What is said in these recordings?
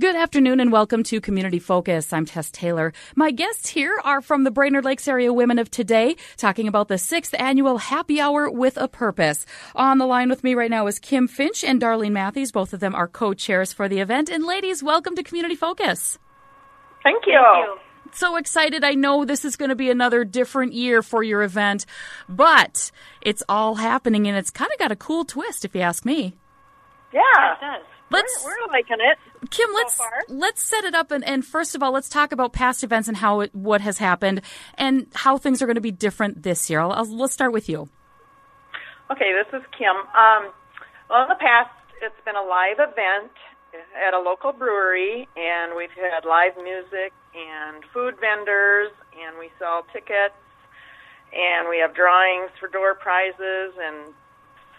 Good afternoon and welcome to Community Focus. I'm Tess Taylor. My guests here are from the Brainerd Lakes Area Women of Today, talking about the sixth annual Happy Hour with a Purpose. On the line with me right now is Kim Finch and Darlene Matthews. Both of them are co-chairs for the event. And ladies, welcome to Community Focus. Thank you. Thank you. So excited. I know this is going to be another different year for your event, but it's all happening and it's kind of got a cool twist if you ask me. Yeah, it does. Let's we're, we're liking it. Kim, let's so let's set it up and, and first of all, let's talk about past events and how it, what has happened and how things are going to be different this year. I'll, I'll, let's start with you. Okay, this is Kim. Um, well, in the past, it's been a live event at a local brewery, and we've had live music and food vendors, and we sell tickets, and we have drawings for door prizes, and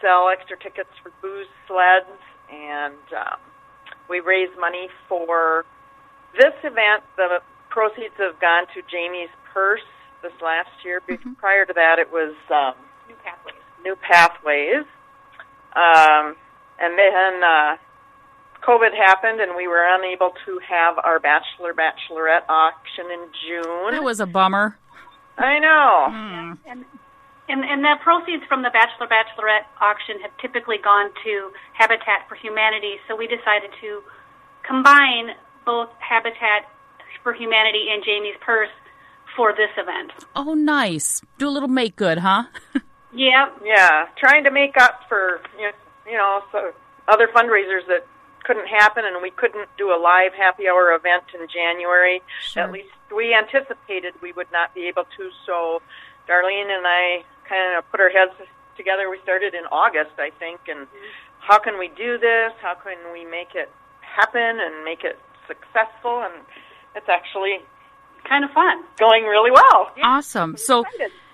sell extra tickets for booze sleds and um, we raised money for this event. The proceeds have gone to Jamie's purse this last year. Mm-hmm. Prior to that, it was um, New Pathways. New Pathways, um, and then uh, COVID happened, and we were unable to have our bachelor bachelorette auction in June. It was a bummer. I know. Mm. And and, and the proceeds from the Bachelor Bachelorette auction have typically gone to Habitat for Humanity, so we decided to combine both Habitat for Humanity and Jamie's Purse for this event. Oh, nice. Do a little make good, huh? yeah. Yeah, trying to make up for, you know, so other fundraisers that couldn't happen and we couldn't do a live happy hour event in January. Sure. At least we anticipated we would not be able to, so Darlene and I kind of put our heads together. We started in August, I think, and how can we do this? How can we make it happen and make it successful? And it's actually kind of fun, going really well. Awesome. So.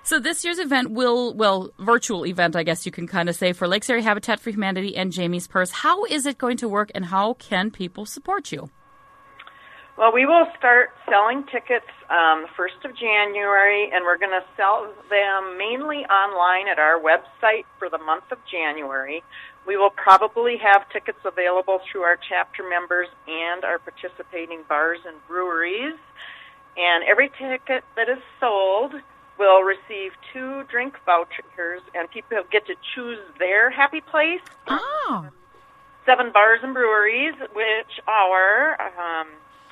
So this year's event will, well, virtual event, I guess you can kind of say, for Lakes Area Habitat for Humanity and Jamie's Purse. How is it going to work, and how can people support you? Well, we will start selling tickets um, the 1st of January, and we're going to sell them mainly online at our website for the month of January. We will probably have tickets available through our chapter members and our participating bars and breweries. And every ticket that is sold will receive two drink vouchers, and people get to choose their happy place. Oh. Seven bars and breweries, which are. Um,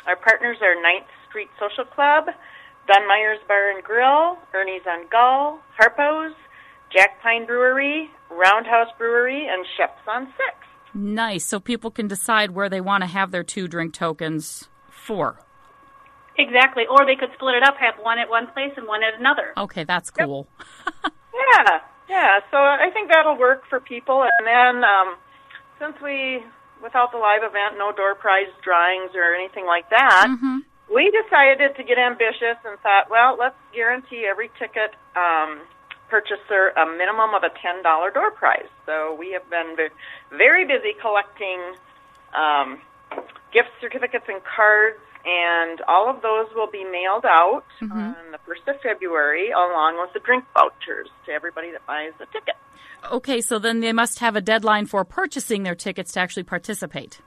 our partners are Ninth Street Social Club, Dunn Bar and Grill, Ernie's on Gull, Harpo's, Jack Pine Brewery, Roundhouse Brewery, and Chefs on Six. Nice. So people can decide where they want to have their two drink tokens for. Exactly. Or they could split it up, have one at one place and one at another. Okay, that's cool. Yep. yeah, yeah. So I think that'll work for people. And then um, since we without the live event, no door prize drawings or anything like that. Mm-hmm. We decided to get ambitious and thought, well, let's guarantee every ticket um, purchaser a minimum of a ten dollar door prize. So we have been very busy collecting um, gift certificates and cards and all of those will be mailed out mm-hmm. on the 1st of February along with the drink vouchers to everybody that buys a ticket. Okay, so then they must have a deadline for purchasing their tickets to actually participate.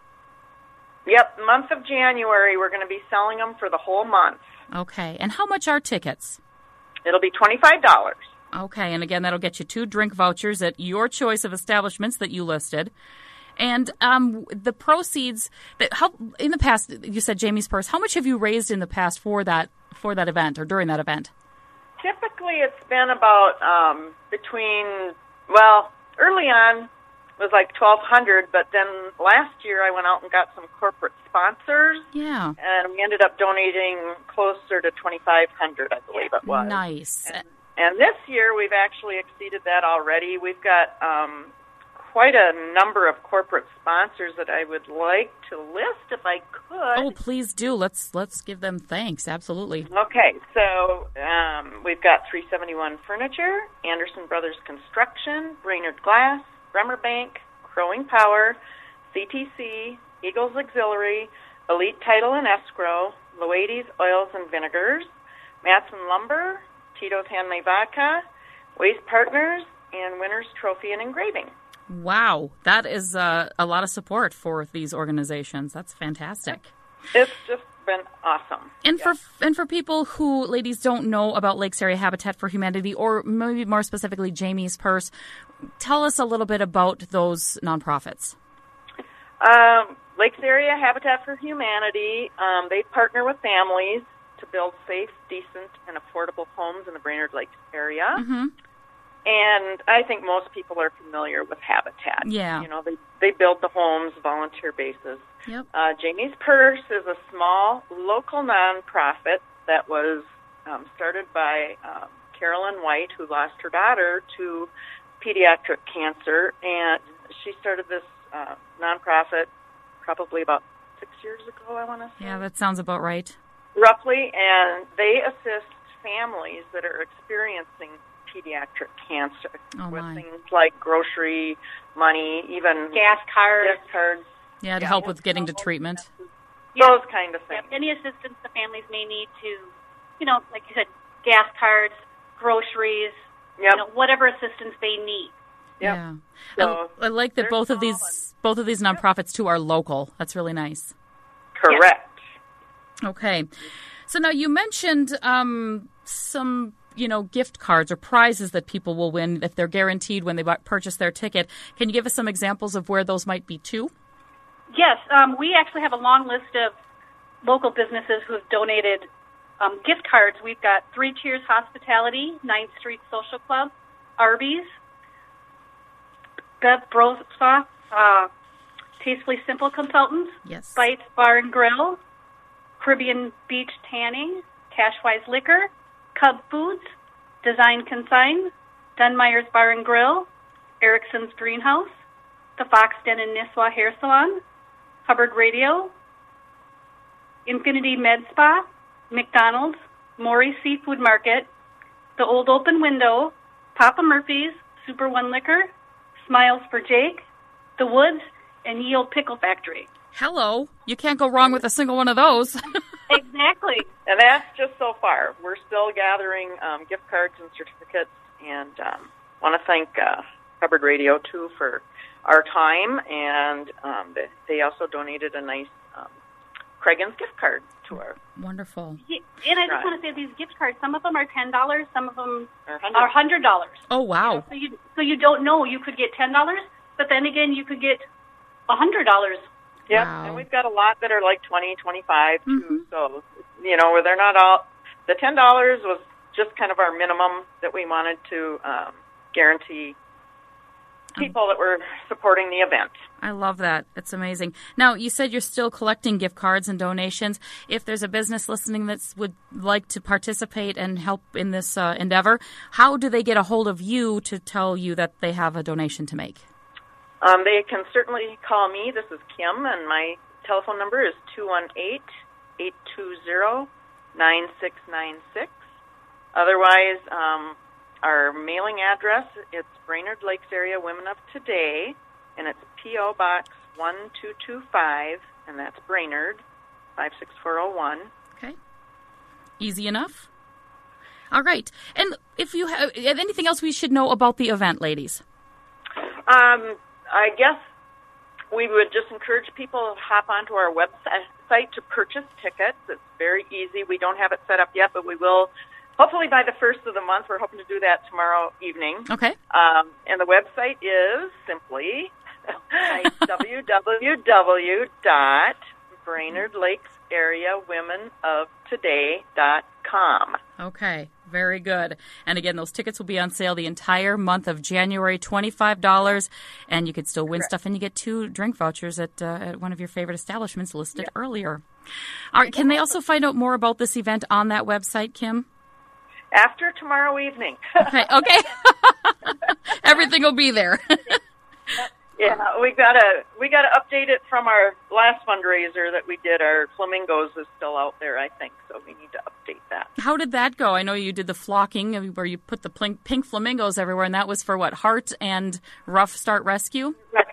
Yep, month of January we're going to be selling them for the whole month. Okay, and how much are tickets? It'll be $25. Okay, and again that'll get you two drink vouchers at your choice of establishments that you listed. And um, the proceeds that how in the past you said Jamie's purse. How much have you raised in the past for that for that event or during that event? Typically, it's been about um, between well, early on was like twelve hundred, but then last year I went out and got some corporate sponsors. Yeah, and we ended up donating closer to twenty five hundred, I believe it was. Nice. And, and this year we've actually exceeded that already. We've got um, quite a number of corporate sponsors that I would like to list if I could. Oh, please do. Let's let's give them thanks. Absolutely. Okay, so um, we've got 371 Furniture, Anderson Brothers Construction, Brainerd Glass, Bremer Bank, Crow Wing Power, CTC, Eagles Auxiliary, Elite Title and Escrow, Loedes Oils and Vinegars, Matson Lumber, Tito's Handmade Vodka, Waste Partners, and Winners Trophy and Engraving. Wow, that is uh, a lot of support for these organizations. That's fantastic. it's just been awesome. And for and for people who ladies don't know about Lakes Area Habitat for Humanity, or maybe more specifically Jamie's Purse, tell us a little bit about those nonprofits. Um, Lakes Area Habitat for Humanity, um, they partner with families to build safe, decent, and affordable homes in the Brainerd Lakes area. Mm-hmm. And I think most people are familiar with Habitat. Yeah. You know, they, they build the homes volunteer bases. Yep. Uh, Jamie's Purse is a small local nonprofit that was um, started by um, Carolyn White, who lost her daughter to pediatric cancer, and she started this uh, nonprofit probably about six years ago. I want to say Yeah, that sounds about right. roughly, and they assist families that are experiencing pediatric cancer Oh, with my. things like grocery money, even Gas cards. gift cards, Yeah, to help with getting to treatment. those kind of Yep, things. any assistance the families may need to, you know, like you said, gas cards, groceries, Yep. you know, whatever assistance they need. Yep. Yeah. So, I, I like that both of small these both of these nonprofits too are local. That's really nice. Correct. Okay. So now you mentioned um, some, you know, gift cards or prizes that people will win if they're guaranteed when they purchase their ticket. Can you give us some examples of where those might be too? Yes, um, we actually have a long list of local businesses who have donated um, gift cards. We've got Three Cheers Hospitality, Ninth Street Social Club, Arby's, Bev Brosa, uh, Tastefully Simple Consultants, Yes. Bites Bar and Grill, Caribbean Beach Tanning, Cashwise Liquor, Cub Foods, Design Consign, Dunmire's Bar and Grill, Erickson's Greenhouse, the Fox Den and Nisswa Hair Salon, Hubbard Radio, Infinity Med Spa, McDonald's, Maury Seafood Market, the Old Open Window, Papa Murphy's, Super One Liquor, Smiles for Jake, The Woods, and Ye Old Pickle Factory. Hello. You can't go wrong with a single one of those. Exactly. And that's just so far. We're still gathering um, gift cards and certificates, and um, want to thank uh, Hubbard Radio too for our time, and um, they, they also donated a nice um, Cragun's gift card to our Wonderful. Yeah, And I just Right. want to say these gift cards. Some of them are ten dollars. Some of them are hundred dollars. Oh wow. So you so you don't know. You could get ten dollars, but then again, you could get a hundred dollars. Yep, Wow. and we've got a lot that are like twenty, twenty-five too. Mhm. So you know, where they're not all. The ten dollars was just kind of our minimum that we wanted to um, guarantee people that were supporting the event. I love that. It's amazing. Now, you said you're still collecting gift cards and donations. If there's a business listening that would like to participate and help in this uh, endeavor, how do they get a hold of you to tell you that they have a donation to make? Um, they can certainly call me. This is Kim, and my telephone number is two one eight eight two zero nine six nine six. Otherwise, um, our mailing address it's Brainerd Lakes Area Women of Today, and it's P.O. Box one two two five, and that's Brainerd five six four zero one. Okay. Easy enough. All right. And if you have anything else we should know about the event, ladies? Um, I guess we would just encourage people to hop onto our website to purchase tickets. It's very easy. We don't have it set up yet, but we will. Hopefully by the first of the month, we're hoping to do that tomorrow evening. Okay. Um, and the website is simply www.brainerdlakesareawomenoftoday.com. Okay, very good. And again, those tickets will be on sale the entire month of January, twenty-five dollars, and you could still win stuff, and you get two drink vouchers at, uh, at one of your favorite establishments listed earlier. All right, can they also find out more about this event on that website, Kim? After tomorrow evening. Okay, okay. Everything will be there. Yeah, we gotta we gotta update it from our last fundraiser that we did. Our flamingos is still out there, I think, so we need to that. How did that go? I know you did the flocking where you put the pink, pink flamingos everywhere, and that was for what Heart and Ruff Start Rescue. Yep,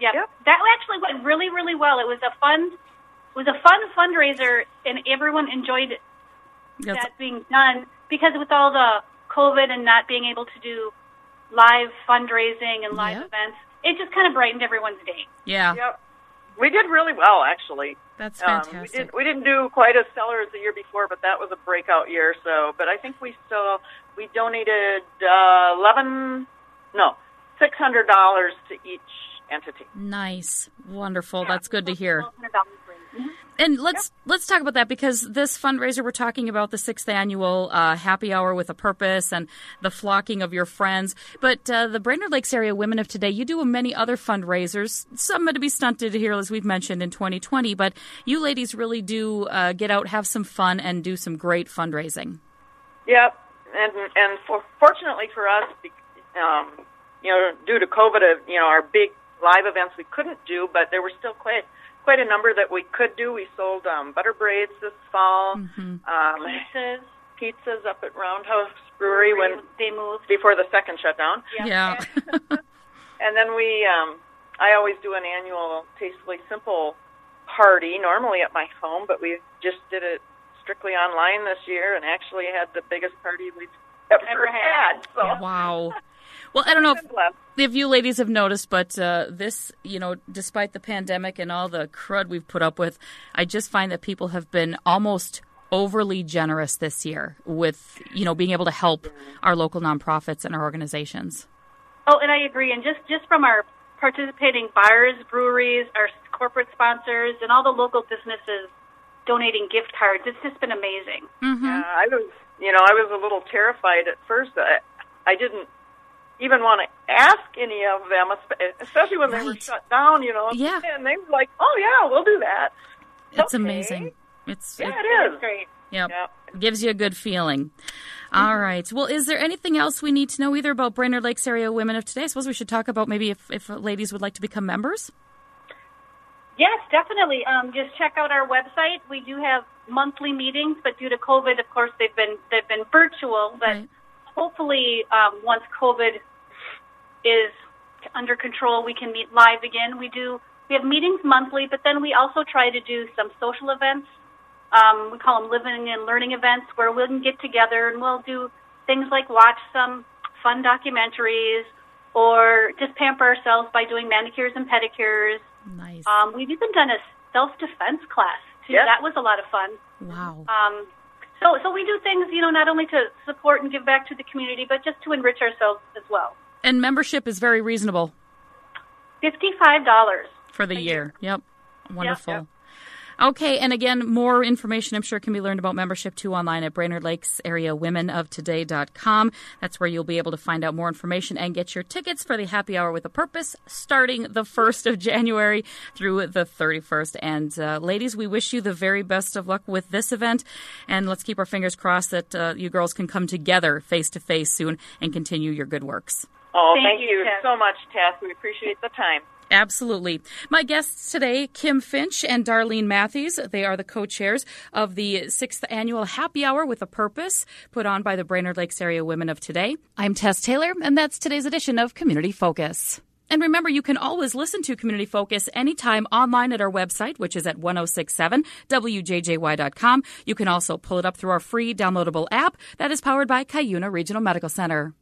yep. Yep. That actually went really, really well. It was a fun, it was a fun fundraiser, and everyone enjoyed Yes. that being done because with all the COVID and not being able to do live fundraising and live Yep. events, it just kind of brightened everyone's day. Yeah, Yep, we did really well actually. That's fantastic. Um, we, did, we didn't do quite as stellar as the year before, but that was a breakout year. So, but I think we still we donated uh, eleven, no, six hundred dollars to each entity. Nice, wonderful. Yeah. That's good to hear. And let's yep. let's talk about that because this fundraiser we're talking about the sixth annual uh, happy hour with a purpose and the flocking of your friends. But uh, the Brainerd Lakes area women of today, you do many other fundraisers. Some to be stunted here, as we've mentioned in 2020. But you ladies really do uh, get out, have some fun, and do some great fundraising. Yep, and and for, fortunately for us, um, you know, due to COVID, uh, you know, our big live events we couldn't do, but there were still quite quite a number that we could do. We sold um, butter braids this fall, mm-hmm. um, pizzas, pizzas up at Roundhouse Brewery when they moved before the second shutdown. Yeah. yeah. and then we, um, I always do an annual Tastefully Simple party, normally at my home, but we just did it strictly online this year, and actually had the biggest party we've ever, ever had. had so. Wow. Well, I don't know if, if you ladies have noticed, but uh, this, you know, despite the pandemic and all the crud we've put up with, I just find that people have been almost overly generous this year with, you know, being able to help our local nonprofits and our organizations. Oh, and I agree. And just just from our participating bars, breweries, our corporate sponsors, and all the local businesses donating gift cards, it's just been amazing. Mm-hmm. Yeah, I was, you know, I was a little terrified at first. I, I didn't even want to ask any of them, especially when right. they were shut down, you know. Yeah. And they were like, oh, yeah, we'll do that. It's okay. amazing. It's Yeah, it, it is. great. Yep. yep. Gives you a good feeling. Mm-hmm. All right. Well, is there anything else we need to know either about Brainerd Lakes area women of today? I suppose we should talk about maybe if, if ladies would like to become members. Yes, definitely. Um, just check out our website. We do have monthly meetings, but due to COVID, of course, they've been they've been virtual. But right. hopefully, um, once COVID is under control, we can meet live again. We do we have meetings monthly, but then we also try to do some social events. Um, we call them living and learning events, where we can get together and we'll do things like watch some fun documentaries or just pamper ourselves by doing manicures and pedicures. Nice. Um, we've even done a self defense class too. Yep. That was a lot of fun. Wow. Um, so so we do things, you know, not only to support and give back to the community, but just to enrich ourselves as well. And membership is very reasonable. Fifty-five dollars for the year. year. Yep, wonderful. Yep, yep. Okay, and again, more information I'm sure can be learned about membership too online at Brainerd Lakes Area Women of Today.com. That's where you'll be able to find out more information and get your tickets for the happy hour with a purpose starting the 1st of January through the 31st. And uh, ladies, we wish you the very best of luck with this event. And let's keep our fingers crossed that uh, you girls can come together face to face soon and continue your good works. Oh, thank, thank you, you so much, Tess. We appreciate the time. Absolutely. My guests today, Kim Finch and Darlene Matthews. They are the co-chairs of the sixth annual Happy Hour with a Purpose put on by the Brainerd Lakes Area Women of Today. I'm Tess Taylor, and that's today's edition of Community Focus. And remember, you can always listen to Community Focus anytime online at our website, which is at 1067wjjy.com. You can also pull it up through our free downloadable app that is powered by Cuyuna Regional Medical Center.